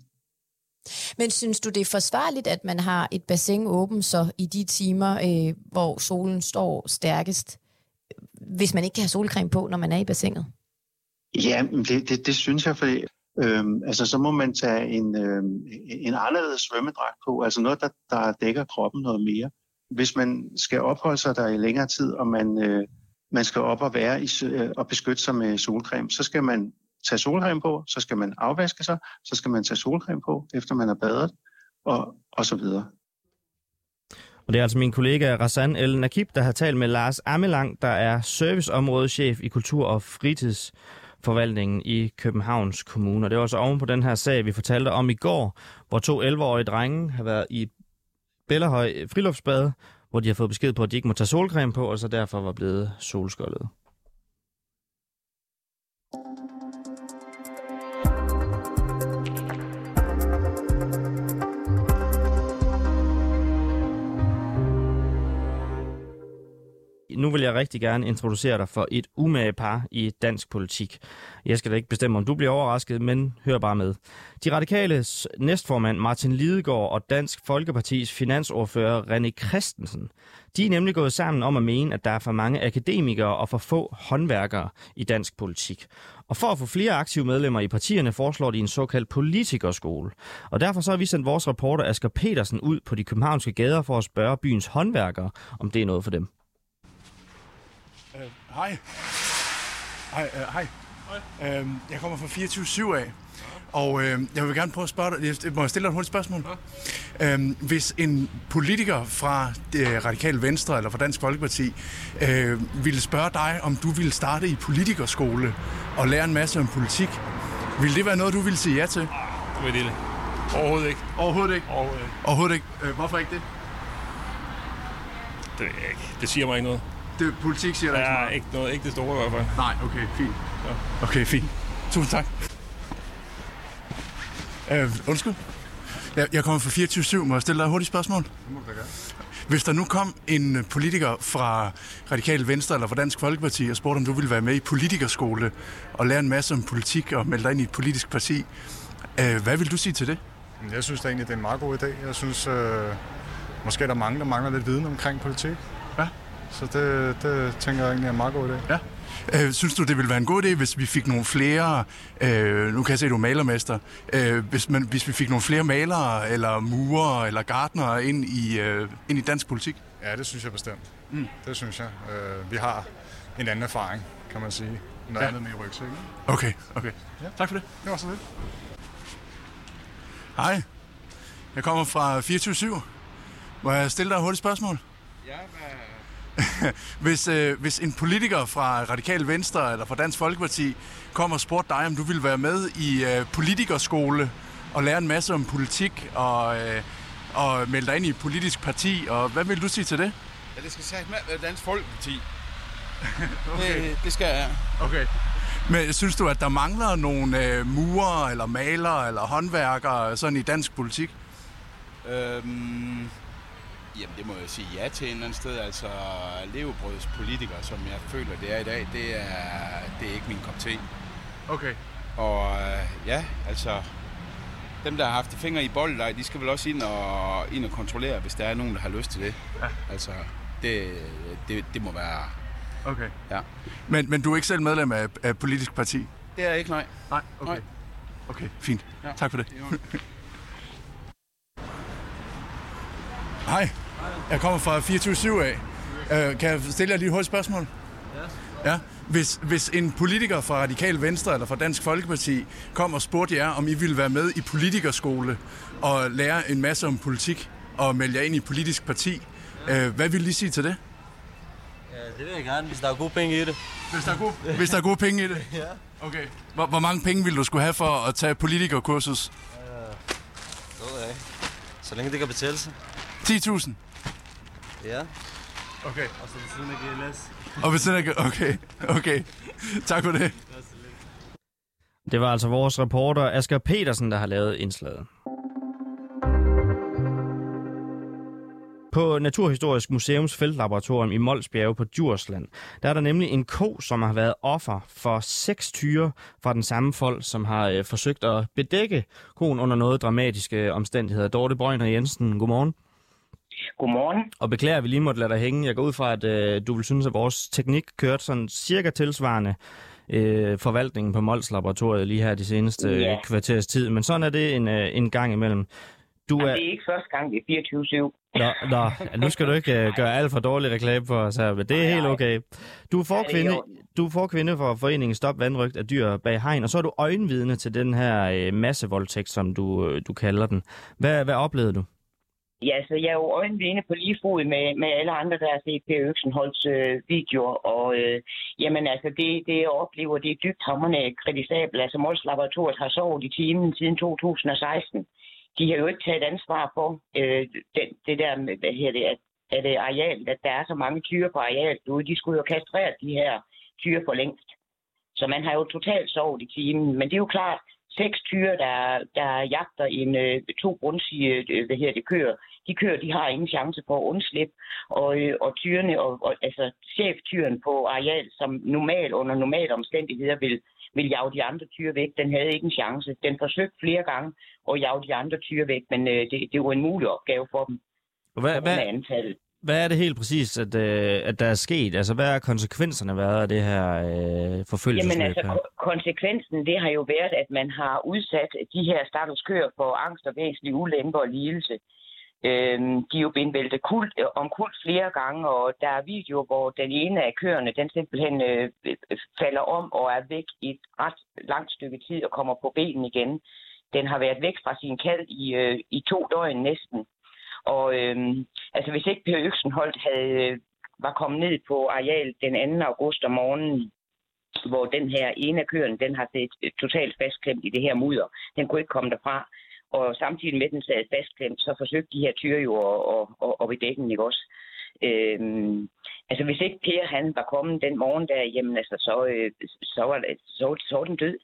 Men synes du, det er forsvarligt, at man har et bassin åbent så i de timer, øh, hvor solen står stærkest, hvis man ikke kan have solcreme på, når man er i bassinet? Ja, det, det, det synes jeg, fordi øhm, altså, så må man tage en, øhm, en anderledes svømmedragt på, altså noget, der, der dækker kroppen noget mere. Hvis man skal opholde sig der i længere tid, og man, øh, man skal op og være i, øh, og beskytte sig med solcreme, så skal man tage solcreme på, så skal man afvaske sig, så skal man tage solcreme på, efter man har badet, og, og så videre. Og det er altså min kollega Rassan El Nakib, der har talt med Lars Amelang, der er serviceområdeschef i Kultur- og Fritidsforvaltningen i Københavns Kommune. Og det var også oven på den her sag, vi fortalte om i går, hvor to 11-årige drenge har været i Bellerhøj friluftsbad, hvor de har fået besked på, at de ikke må tage solcreme på, og så derfor var blevet solskoldet. Nu vil jeg rigtig gerne introducere dig for et umage par i dansk politik. Jeg skal da ikke bestemme, om du bliver overrasket, men hør bare med. De radikales næstformand Martin Lidegaard og Dansk Folkepartis finansordfører René Christensen, de er nemlig gået sammen om at mene, at der er for mange akademikere og for få håndværkere i dansk politik. Og for at få flere aktive medlemmer i partierne, foreslår de en såkaldt politikerskole. Og derfor så har vi sendt vores reporter Asger Petersen ud på de københavnske gader for at spørge byens håndværkere, om det er noget for dem. Hej. Hej. Uh, hej. Uh, jeg kommer fra 24-7 af. Og uh, jeg vil gerne prøve at spørge dig, jeg må jeg stille dig et hurtigt spørgsmål? Ja. Uh, hvis en politiker fra det radikale Venstre eller fra Dansk Folkeparti uh, ville spørge dig, om du ville starte i politikerskole og lære en masse om politik, ville det være noget, du ville sige ja til? Det vil det Overhovedet ikke. Overhovedet ikke? Overhovedet ikke. Overhovedet ikke. Uh, hvorfor ikke det? Det, ikke. det siger mig ikke noget. Det, politik siger der ja, ikke ikke noget. Ikke det store i hvert fald. Nej, okay, fint. Ja. Okay, fint. Tusind tak. Uh, undskyld. Jeg, jeg kommer fra 24 Må jeg stille dig et hurtigt spørgsmål? Det må du da Hvis der nu kom en politiker fra Radikale Venstre eller fra Dansk Folkeparti og spurgte, om du ville være med i politikerskole og lære en masse om politik og melde dig ind i et politisk parti, uh, hvad vil du sige til det? Jeg synes da egentlig, det er en meget god idé. Jeg synes, uh, måske er der mange, der mangler lidt viden omkring politik. Så det, det tænker jeg egentlig er en meget god idé. Ja. Øh, synes du, det ville være en god idé, hvis vi fik nogle flere, øh, nu kan jeg se, at du er malermester, øh, hvis, man, hvis vi fik nogle flere malere, eller murer, eller gardnere ind i, øh, ind i dansk politik? Ja, det synes jeg bestemt. Mm. Det synes jeg. Øh, vi har en anden erfaring, kan man sige. Noget ja. andet med i rygsæk. Okay, okay. Ja. Tak for det. Det var så lidt. Hej. Jeg kommer fra 24 Må jeg stille dig et hurtigt spørgsmål? Ja, hvad... hvis, øh, hvis en politiker fra Radikal Venstre eller fra Dansk Folkeparti kom og spurgte dig, om du ville være med i øh, politikerskole og lære en masse om politik og, øh, og melde dig ind i et politisk parti, og hvad vil du sige til det? Ja, det skal sagt med Dansk Folkeparti. okay. det, det skal jeg. Okay. Men synes du, at der mangler nogle øh, murer eller malere eller håndværkere sådan i dansk politik? Øhm, jamen, det må jeg sige ja til en eller anden sted. Altså, levebrødspolitikere, som jeg føler, det er i dag, det er, det er ikke min kop te. Okay. Og øh, ja, altså, dem, der har haft fingre i bolden, de skal vel også ind og, ind og kontrollere, hvis der er nogen, der har lyst til det. Ja. Altså, det, det, det må være... Okay. Ja. Men, men du er ikke selv medlem af, af politisk parti? Det er jeg ikke, nej. Nej, okay. Nej. Okay, fint. Ja. Tak for det. Hej. Jeg kommer fra 24 af. Uh, kan jeg stille jer lige et hurtigt spørgsmål? Ja. ja. Hvis, hvis en politiker fra Radikal Venstre eller fra Dansk Folkeparti kom og spurgte jer, om I ville være med i politikerskole og lære en masse om politik og melde jer ind i et politisk parti, uh, hvad ville I sige til det? Ja, det vil jeg gerne, hvis der er gode penge i det. Hvis der er gode, hvis der er gode penge i det? Ja. Okay. Hvor, hvor mange penge ville du skulle have for at tage politikerkursus? Det ved jeg ikke. Så længe det kan betale sig. 10.000? Ja. Okay. Og så ved siden af GLS. Og hvis den er... Okay, okay. Tak for det. Det var altså vores reporter Asger Petersen, der har lavet indslaget. På Naturhistorisk Museums feltlaboratorium i Molsbjerge på Djursland, der er der nemlig en ko, som har været offer for seks tyre fra den samme folk, som har øh, forsøgt at bedække koen under noget dramatiske omstændigheder. Dorte Brøgner Jensen, godmorgen. Godmorgen. Og beklager, vi lige måtte lade dig hænge. Jeg går ud fra, at øh, du vil synes, at vores teknik kørte sådan cirka tilsvarende øh, forvaltningen på Mols Laboratoriet lige her de seneste Ja. ja. kvarters tid. Men sådan er det en, øh, en gang imellem. Du Er... er... Det er ikke første gang, det er 24-7. Nå, nå, nu skal du ikke øh, gøre alt for dårlig reklame for os her, men det er helt okay. Du er forkvinde, du er forkvinde for foreningen Stop Vandrygt af dyr bag hegn, og så er du øjenvidne til den her øh, massevoldtægt, som du, øh, du kalder den. Hvad, hvad oplevede du? Ja, så jeg er jo øjenvinde på lige fod med, med alle andre, der har set Per Øksenholds øh, videoer. Og øh, jamen altså, det, det jeg oplever, det er dybt hammerne kritisabelt. Altså, Mols Laboratoriet har sovet i timen siden 2016. De har jo ikke taget ansvar for øh, det, det der med, hvad her det, at, at det areal, at der er så mange tyre på arealet derude. De skulle jo kastrere de her tyre for længst. Så man har jo totalt sovet i timen. Men det er jo klart, seks tyre, der, der jagter en øh, to brunsige, øh, hvad her det, køer, de køer, de har ingen chance for at undslippe. Og, øh, og tyrene, og, og, altså cheftyren på areal, som normal under normale omstændigheder vil, vil jage de andre tyre væk, den havde ikke en chance. Den forsøgte flere gange at jage de andre tyre væk, men øh, det, det var en mulig opgave for dem. Hvad, hvad, antallet hvad er det helt præcis, at, øh, at der er sket? Altså, hvad er konsekvenserne været af det her øh, forfølgelsesløb Jamen altså, her? konsekvensen, det har jo været, at man har udsat de her stakkels køer for angst og væsentlig ulempe og lidelse. Øhm, de er jo blevet væltet kult, om kult flere gange, og der er videoer, hvor den ene af køerne, den simpelthen øh, øh falder om og er væk i et ret langt stykke tid og kommer på benen igen. Den har været væk fra sin kald i, øh, i to døgn næsten. Og øhm, altså, hvis ikke Per Øksenholdt havde, øh, var kommet ned på areal den 2. august om morgenen, hvor den her ene af køerne, den har set øh, totalt fastklemt i det her mudder. Den kunne ikke komme derfra. Og samtidig med, den sad fastklemt, så forsøgte de her tyre jo at, at, at, at bedække dækken, ikke også? Øhm, altså, hvis ikke Per han var kommet den morgen der, jamen altså, så, øh, så, var, så, så var den død.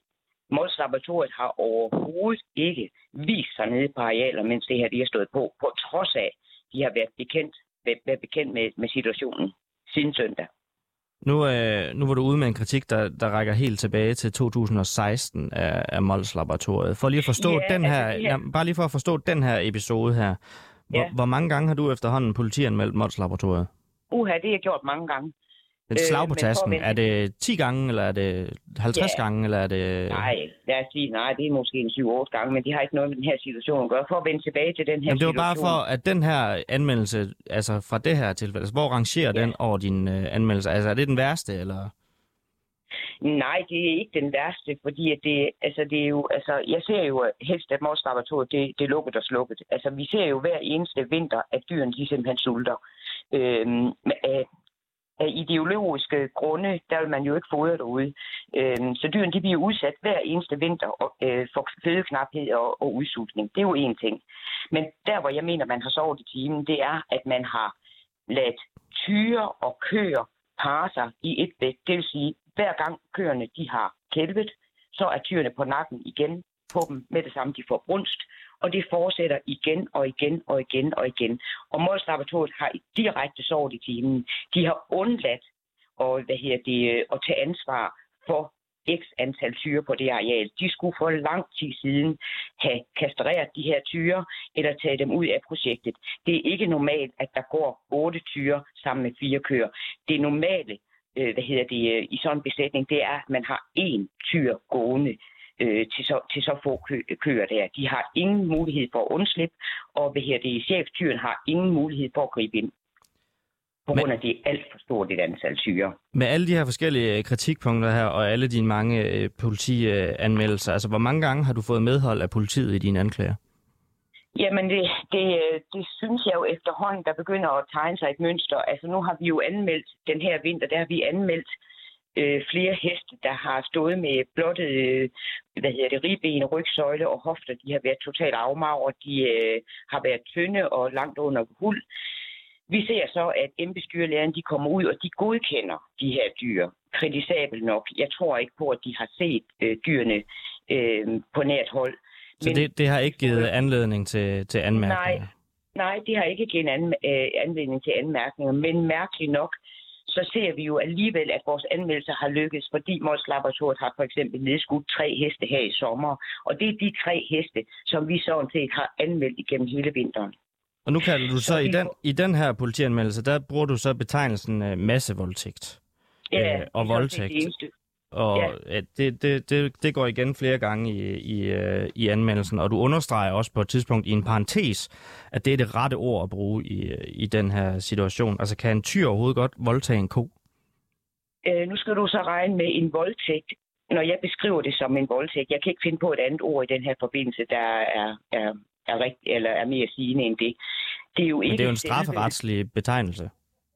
Mols Laboratoriet har overhovedet ikke vist sig nede på arealer, mens det her de har stået på, på trods af, de har været bekendt, været, bekendt med, med situationen siden søndag. Nu, øh, nu var du ude med en kritik, der, der rækker helt tilbage til 2016 af, af Mols Laboratoriet. For lige at forstå Ja, den altså her, her- ja, bare lige for at forstå den her episode her. Hvor, Ja. hvor mange gange har du efterhånden politianmeldt Mols Laboratoriet? Uha, det har jeg gjort mange gange. Et slag på men for at tasken. Er det 10 gange, eller er det 50 Ja. gange, eller er det... Nej, lad os sige, nej, det er måske en 7-8 gange, men de har ikke noget med den her situation at gøre. For at vende tilbage til den her Jamen, det var situation. bare for, at den her anmeldelse, altså fra det her tilfælde, altså, hvor rangerer Ja. den over din øh, anmeldelse? Altså, er det den værste, eller... Nej, det er ikke den værste, fordi at det, altså det er jo, altså jeg ser jo helst, at Mors Laboratoriet, det, det er lukket og slukket. Altså vi ser jo hver eneste vinter, at dyrene de simpelthen sulter. Øhm, øh, af ideologiske grunde, der vil man jo ikke fodre derude. Øhm, så dyrene de bliver udsat hver eneste vinter øh, for fødeknaphed og, og udsultning. Det er jo én ting. Men der, hvor jeg mener, man har sovet i timen, det er, at man har ladt tyre og køer parre sig i et bæk. Det vil sige, hver gang køerne de har kælvet, så er tyrene på nakken igen på dem med det samme, de får brunst, og det fortsætter igen og igen og igen og igen. Og Mols Laboratoriet har direkte sovet i timen. De har undladt og, hvad her det, øh, at tage ansvar for x antal tyre på det areal. De skulle for lang tid siden have kastreret de her tyre, eller taget dem ud af projektet. Det er ikke normalt, at der går otte tyre sammen med fire køer. Det normale øh, hvad hedder det, øh, i sådan en besætning, det er, at man har én tyr gående øh, til, så, til så få kø, køer der. De har ingen mulighed for at undslippe, og hvad her det, cheftyren har ingen mulighed for at gribe ind. På grund af, det er alt for stort et antal syre. Med alle de her forskellige kritikpunkter her, og alle dine mange øh, politianmeldelser, altså hvor mange gange har du fået medhold af politiet i dine anklager? Jamen, det, det, det synes jeg jo efterhånden, der begynder at tegne sig et mønster. Altså, nu har vi jo anmeldt den her vinter, der har vi anmeldt øh, flere heste, der har stået med blottet, øh, hvad hedder det, ribben, rygsøjle og hofter. De har været totalt afmagret, de øh, har været tynde og langt under hul. Vi ser så, at embedsdyrlægerne de kommer ud, og de godkender de her dyr. Kritisabelt nok. Jeg tror ikke på, at de har set øh, dyrene øh, på nært hold. Så Men, det, det har ikke givet anledning til, til anmærkninger? Nej, nej, det har ikke givet an, øh, anledning til anmærkninger. Men mærkeligt nok, så ser vi jo alligevel, at vores anmeldelser har lykkes, fordi Mols Laboratoriet har for eksempel nedskudt tre heste her i sommer. Og det er de tre heste, som vi sådan set har anmeldt igennem hele vinteren. Og nu kalder du så, så i, den, i den her politianmeldelse, der bruger du så betegnelsen uh, massevoldtægt ja, øh, og voldtægt. Det og ja. det, det, det, det går igen flere gange i, i, øh, i anmeldelsen, og du understreger også på et tidspunkt i en parentes, at det er det rette ord at bruge i, i den her situation. Altså kan en tyr overhovedet godt voldtage en ko? Øh, nu skal du så regne med en voldtægt. Når jeg beskriver det som en voldtægt, jeg kan ikke finde på et andet ord i den her forbindelse, der er, er, er, rigt, eller er mere sigende end det. Det er jo, ikke Men det er jo en strafferetslig selve... betegnelse.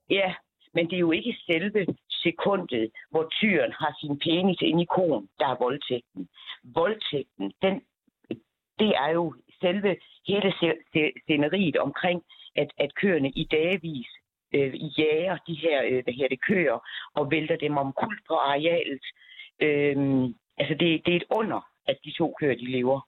Ja, men det er jo ikke selve sekundet, hvor tyren har sin penis ind i konen, der er voldtægten. Voldtægten, den, det er jo selve hele sceneriet omkring, at, at køerne i dagvis øh, jager de her, øh, hvad her det, køer og vælter dem omkuld på arealet. Øh, altså det, det er et under, at de to køer, de lever.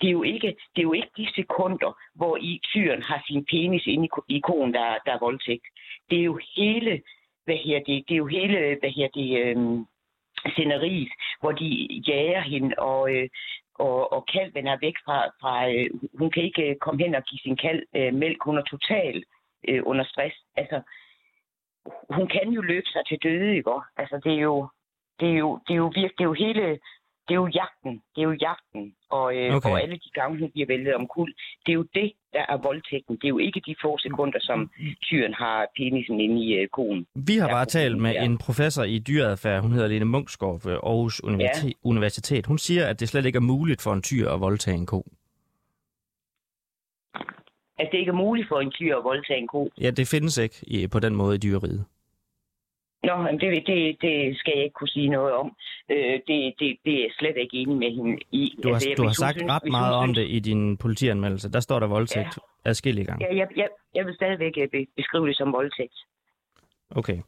Det er jo ikke, det er jo ikke de sekunder, hvor i tyren har sin penis inde i, i konen, der, der er voldtægt. Det er jo hele hvad her det, det er jo hele, hvad her det, øh, sceneriet, hvor de jager hende, og, øh, og, og kalven er væk fra, fra øh, hun kan ikke øh, komme hen og give sin kalv øh, mælk, hun er total øh, under stress. Altså, hun kan jo løbe sig til døde, ikke? Altså, det er jo, det er jo, det er jo virkelig, det er jo hele, det er jo jagten. Det er jo jagten. Og, øh, okay. og alle de gange, hun bliver væltet om kul. Det er jo det, der er voldtægten. Det er jo ikke de få sekunder, som tyren har penisen inde i øh, konen. Vi har bare talt med en professor i dyreadfærd. Hun hedder Lene Munksgaard ved Aarhus Universitet. Ja. Universitet. Hun siger, at det slet ikke er muligt for en tyr at voldtage en ko. At det ikke er muligt for en tyr at voldtage en ko? Ja, det findes ikke på den måde i dyreriet. Nå, det, det, det skal jeg ikke kunne sige noget om. Øh, det, det, det er jeg slet ikke enig med hende i. Du har, altså, du har sagt synes, ret meget om det i din politianmeldelse. Der står der voldtægt ja. adskillige gange. Ja, jeg, jeg, jeg vil stadigvæk øh, beskrive det som voldtægt. Okay.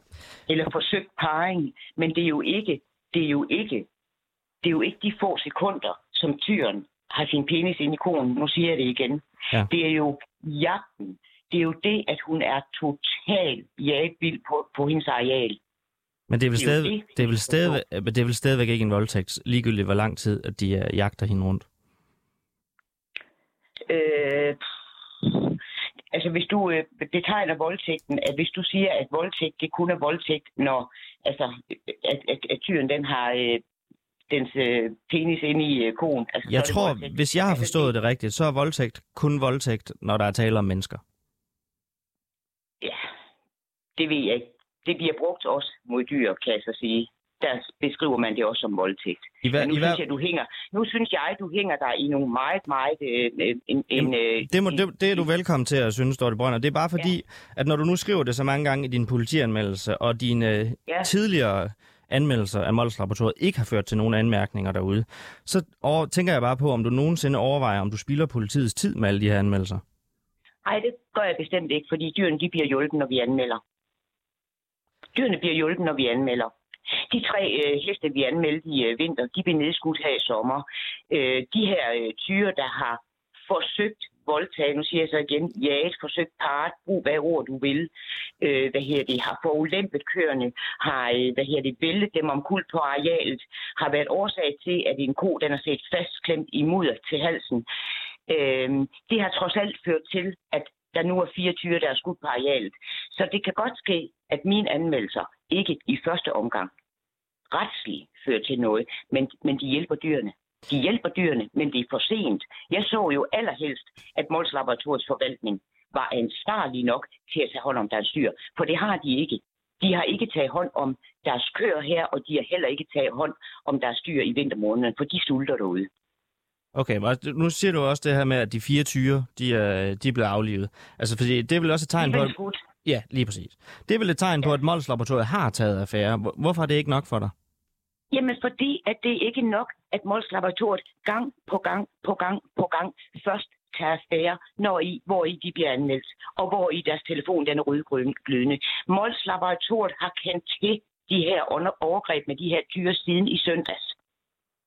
Eller forsøgt parring. Men det er jo ikke, det er jo ikke, det er jo ikke de få sekunder, som tyren har sin penis ind i konen. Nu siger jeg det igen. Ja. Det er jo jagten. Det er jo det, at hun er totalt jagtvild på, på hendes areal. Men det er vel, det er stadig, det, det, er vel stadig, det er vel stadigvæk ikke en voldtægt, ligegyldigt hvor lang tid, at de uh, jagter hende rundt? Øh, altså hvis du øh, betegner voldtægten, at hvis du siger, at voldtægt det kun er voldtægt, når altså, at, at, at tyren den har øh, dens øh, penis ind i øh, konen. Altså, jeg tror, voldtægt. hvis jeg har altså, forstået det rigtigt, så er voldtægt kun voldtægt, når der er tale om mennesker. Ja, det ved jeg ikke det bliver brugt også mod dyr, kan jeg så sige. der beskriver man det også som voldtægt. I hver, Men nu i hver, synes jeg, du hænger, nu synes jeg, du hænger der i nogle meget, meget øh, øh, en, en, øh, det, må, det, det er du velkommen til at synes, Dorte Brønder. Det er bare fordi, ja. at når du nu skriver det så mange gange i din politianmeldelse, og dine Ja. tidligere anmeldelser af Mols Laboratoriet ikke har ført til nogen anmærkninger derude, så tænker jeg bare på, om du nogensinde overvejer, om du spilder politiets tid med alle de her anmeldelser. Nej, det gør jeg bestemt ikke, fordi dyrene de bliver hjulpet, når vi anmelder. Dyrene bliver hjulpet, når vi anmelder. De tre øh, heste, vi anmeldte i øh, vinter, de blev nedskudt her i sommer. Øh, de her øh, tyre, der har forsøgt voldtaget, nu siger jeg så igen, jaget, forsøgt parret, brug hvad ord du vil, øh, hvad her det, har forulæmpet køerne, har, øh, hvad her det, væltet dem omkuld på arealet, har været årsag til, at en ko, den har set fastklemt i mudder til halsen. Øh, det har trods alt ført til, at der nu er fire tyre, der er skudt på arealet. Så det kan godt ske, at mine anmeldelser ikke i første omgang retsligt fører til noget, men, men de hjælper dyrene. De hjælper dyrene, men det er for sent. Jeg så jo allerhelst, at Mols Laboratoriets forvaltning var ansvarlig nok til at tage hånd om deres dyr, for det har de ikke. De har ikke taget hånd om deres køer her, og de har heller ikke taget hånd om deres dyr i vintermånederne, for de sulter derude. Okay, men nu siger du også det her med, at de fire tyre, de er, de er blevet aflivet. Altså, fordi det er vel også et tegn på... At, ja, lige præcis. Det er vel et tegn på, at Mols Laboratoriet har taget affære. Hvor- Hvorfor er det ikke nok for dig? Jamen fordi, at det ikke er nok, at Mols Laboratoriet gang på gang på gang på gang først tager affære, når i, hvor i de bliver anmeldt, og hvor i deres telefon den er rødglødende. Mols Laboratoriet har kendt til de her under- overgreb med de her dyr siden i søndags.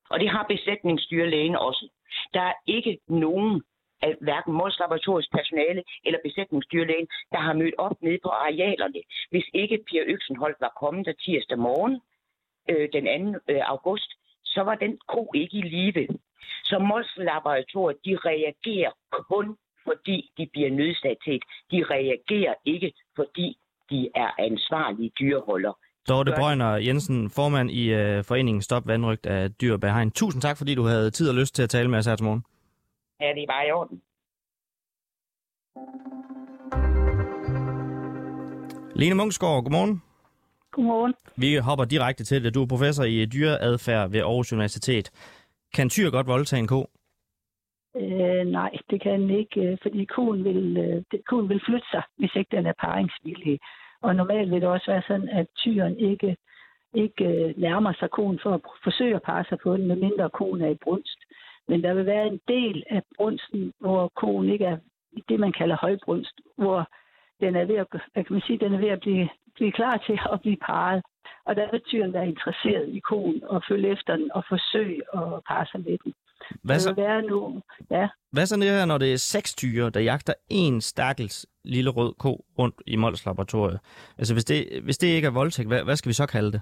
Og det har besætningsdyrlægen også. Der er ikke nogen af hverken Mols personale eller besætningsdyrlægen, der har mødt op nede på arealerne, hvis ikke Pia Øksenholt var kommet der tirsdag morgen, øh, den 2. Øh, august, så var den ko ikke i live. Så Molslaboratoriet, de reagerer kun fordi de bliver nødsat til. De reagerer ikke, fordi de er ansvarlige dyreholder. Dorte det. Brøgner Jensen, formand i uh, foreningen Stop Vandrygt af Dyr bag Hegn. Tusind tak, fordi du havde tid og lyst til at tale med os her til morgen. Er det bare i orden? Lene Munksgaard, godmorgen. Godmorgen. Vi hopper direkte til det. Du er professor i dyreadfærd ved Aarhus Universitet. Kan tyr godt voldtage en ko? Øh, nej, det kan den ikke, øh, fordi koen vil, øh, det- koen vil flytte sig, hvis ikke den er paringsvillig. Og normalt vil det også være sådan, at tyren ikke, ikke øh, nærmer sig koen for at forsøge at parre sig på den, medmindre koen er i brunst. Men der vil være en del af brunsten, hvor koen ikke er i det, man kalder højbrunst, hvor den er ved at, hvad kan man sige, den er ved at blive, blive klar til at blive parret. Og der vil tyren være interesseret i koen og følge efter den og forsøge at parre sig med den. Hvad så, være nu, ja, hvad så her, når det er seks tyre, der jagter en stakkels lille rød ko rundt i Mols Laboratoriet? Altså, hvis det, hvis det ikke er voldtægt, hvad, hvad skal vi så kalde det?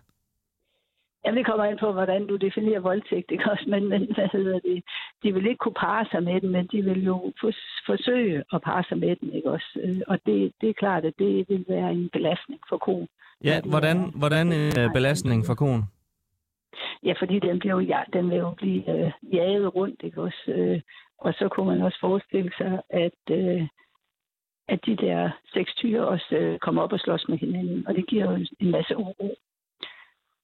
Ja, det kommer an på, hvordan du definerer voldtægt, ikke også? Men, men hvad hedder det? De vil ikke kunne parre sig med den, men de vil jo fors- forsøge at parre sig med den, ikke også? Øh, Og det, det er klart, at det vil være en belastning for koen. Ja, hvordan, hvordan en øh, belastning for koen? Ja, fordi den, bliver jo, ja, den vil jo blive øh, jaget rundt, ikke også? Øh, og så kunne man også forestille sig, at, øh, at de der seks tyre også øh, kommer op og slås med hinanden, og det giver jo en, en masse uro.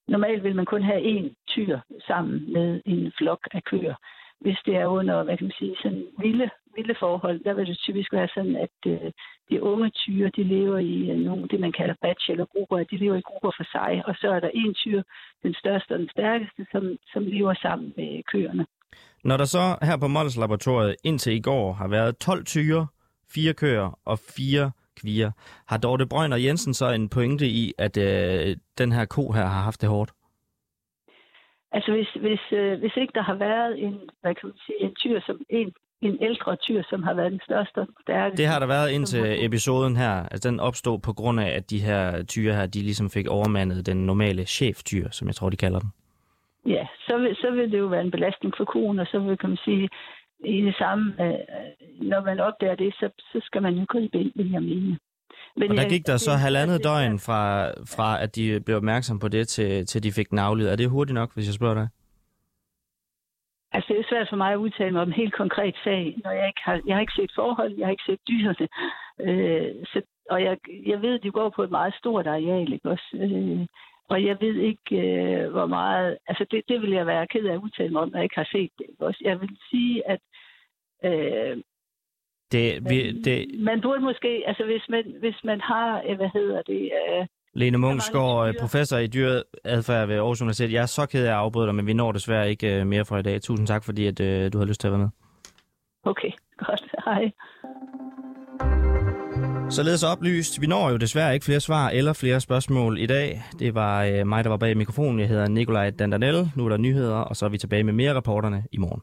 Normalt vil man kun have én tyr sammen med en flok af køer. Hvis det er under, hvad kan man sige, sådan vilde, vilde forhold, der vil det typisk være sådan, at øh, de unge tyre, de lever i øh, nogle, det man kalder bachelorgrupper, de lever i grupper for sig, og så er der en tyr, den største og den stærkeste, som, som lever sammen med køerne. Når der så her på Mols Laboratoriet indtil i går har været 12 tyre, fire køer og fire kvier, har Dorte Brøgner Jensen så en pointe i, at øh, den her ko her har haft det hårdt? Altså hvis, hvis, øh, hvis ikke der har været en, hvad kan man sige, en tyr, som en, en ældre tyr, som har været den største og den stærkeste. Det har der været indtil episoden her. Altså, den opstod på grund af, at de her tyre her, de ligesom fik overmandet den normale cheftyr, som jeg tror, de kalder den. Ja, så vil, så vil det jo være en belastning for koen, og så vil kan man sige, i det samme, øh, når man opdager det, så, så skal man jo gribe ind, vil jeg mene. Men Og der gik der så det- halvandet det- døgn fra, fra, at de blev opmærksom på det, til, til de fik den aflevet. Er det hurtigt nok, hvis jeg spørger dig? Altså, det er svært for mig at udtale mig om en helt konkret sag, når jeg ikke har, jeg har ikke set forhold, jeg har ikke set dyrene. Øh, så, og jeg, jeg ved, at de går på et meget stort areal, ikke også? Øh, og jeg ved ikke, øh, hvor meget... Altså, det, det vil jeg være ked af at udtale mig om, når jeg ikke har set det. ikke Også. Jeg vil sige, at øh, Det, vi, det, man burde måske... Altså, hvis man, hvis man har... øh, Hvad hedder det... Øh, Lene Munchsgaard, professor i dyreadfærd ved Aarhus Universitet. Jeg er så ked af at afbryde dig, men vi når desværre ikke øh, mere fra i dag. Tusind tak, fordi at, øh, du havde lyst til at være med. okay, godt. Hej. Således oplyst. Vi når jo desværre ikke flere svar eller flere spørgsmål i dag. Det var øh, mig, der var bag mikrofonen. Jeg hedder Nikolaj Dandanel. Nu er der nyheder, og så er vi tilbage med mere reporterne i morgen.